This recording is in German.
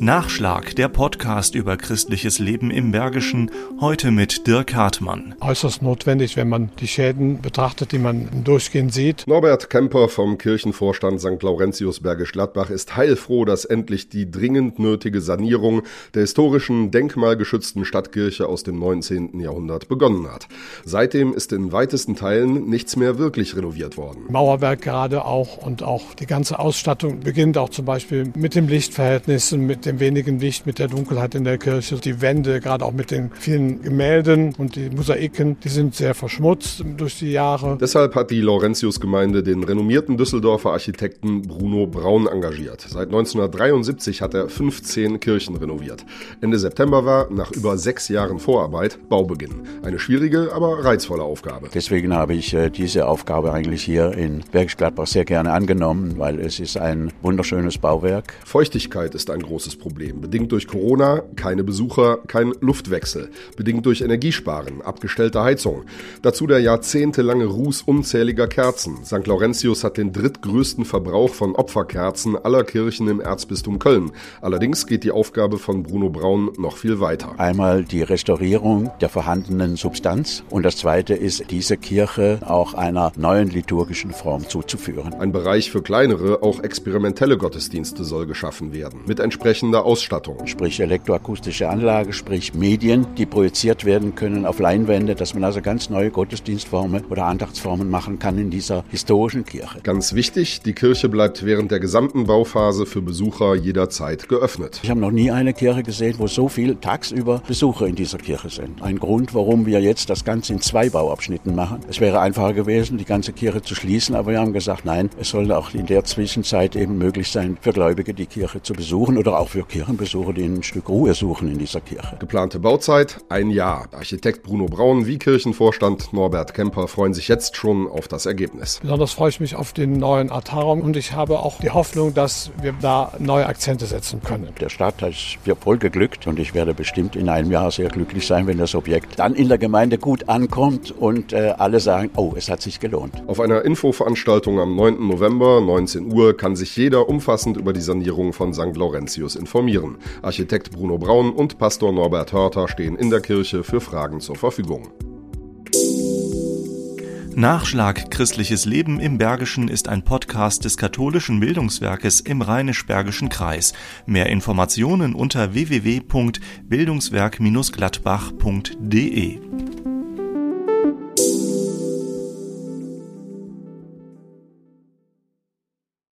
Nachschlag, der Podcast über christliches Leben im Bergischen, heute mit Dirk Hartmann. Äußerst notwendig, wenn man die Schäden betrachtet, die man durchgehend sieht. Norbert Kemper vom Kirchenvorstand St. Laurentius Bergisch Gladbach ist heilfroh, dass endlich die dringend nötige Sanierung der historischen denkmalgeschützten Stadtkirche aus dem 19. Jahrhundert begonnen hat. Seitdem ist in weitesten Teilen nichts mehr wirklich renoviert worden. Mauerwerk gerade auch und auch die ganze Ausstattung beginnt auch zum Beispiel mit dem Lichtverhältnissen, mit dem wenigen Licht, mit der Dunkelheit in der Kirche. Die Wände, gerade auch mit den vielen Gemälden und die Mosaiken, die sind sehr verschmutzt durch die Jahre. Deshalb hat die Laurentius-Gemeinde den renommierten Düsseldorfer Architekten Bruno Braun engagiert. Seit 1973 hat er 15 Kirchen renoviert. Ende September war, nach über sechs Jahren Vorarbeit, Baubeginn. Eine schwierige, aber reizvolle Aufgabe. Deswegen habe ich äh, diese Aufgabe eigentlich hier in Bergisch Gladbach sehr gerne angenommen, weil es ist ein wunderschönes Bauwerk. Feuchtigkeit ist ein großes großes Problem. Bedingt durch Corona keine Besucher, kein Luftwechsel. Bedingt durch Energiesparen, abgestellte Heizung. Dazu der jahrzehntelange Ruß unzähliger Kerzen. St. Laurentius hat den drittgrößten Verbrauch von Opferkerzen aller Kirchen im Erzbistum Köln. Allerdings geht die Aufgabe von Bruno Braun noch viel weiter. Einmal die Restaurierung der vorhandenen Substanz und das zweite ist, diese Kirche auch einer neuen liturgischen Form zuzuführen. Ein Bereich für kleinere, auch experimentelle Gottesdienste soll geschaffen werden. Mit entsprechend entsprechender Ausstattung. Sprich elektroakustische Anlage, sprich Medien, die projiziert werden können auf Leinwände, dass man also ganz neue Gottesdienstformen oder Andachtsformen machen kann in dieser historischen Kirche. Ganz wichtig, die Kirche bleibt während der gesamten Bauphase für Besucher jederzeit geöffnet. Ich habe noch nie eine Kirche gesehen, wo so viel tagsüber Besucher in dieser Kirche sind. Ein Grund, warum wir jetzt das Ganze in zwei Bauabschnitten machen. Es wäre einfacher gewesen, die ganze Kirche zu schließen, aber wir haben gesagt, nein, es soll auch in der Zwischenzeit eben möglich sein, für Gläubige die Kirche zu besuchen oder auch für Kirchenbesucher, die ein Stück Ruhe suchen in dieser Kirche. Geplante Bauzeit ein Jahr. Architekt Bruno Braun wie Kirchenvorstand Norbert Kemper freuen sich jetzt schon auf das Ergebnis. Besonders freue ich mich auf den neuen Altarraum und ich habe auch die Hoffnung, dass wir da neue Akzente setzen können. Der Start ist voll geglückt und ich werde bestimmt in einem Jahr sehr glücklich sein, wenn das Objekt dann in der Gemeinde gut ankommt und äh, alle sagen, oh, es hat sich gelohnt. Auf einer Infoveranstaltung am 9. November, 19 Uhr, kann sich jeder umfassend über die Sanierung von St. Laurentius informieren. Architekt Bruno Braun und Pastor Norbert Hörter stehen in der Kirche für Fragen zur Verfügung. Nachschlag Christliches Leben im Bergischen ist ein Podcast des katholischen Bildungswerkes im Rheinisch-Bergischen Kreis. Mehr Informationen unter www.bildungswerk-gladbach.de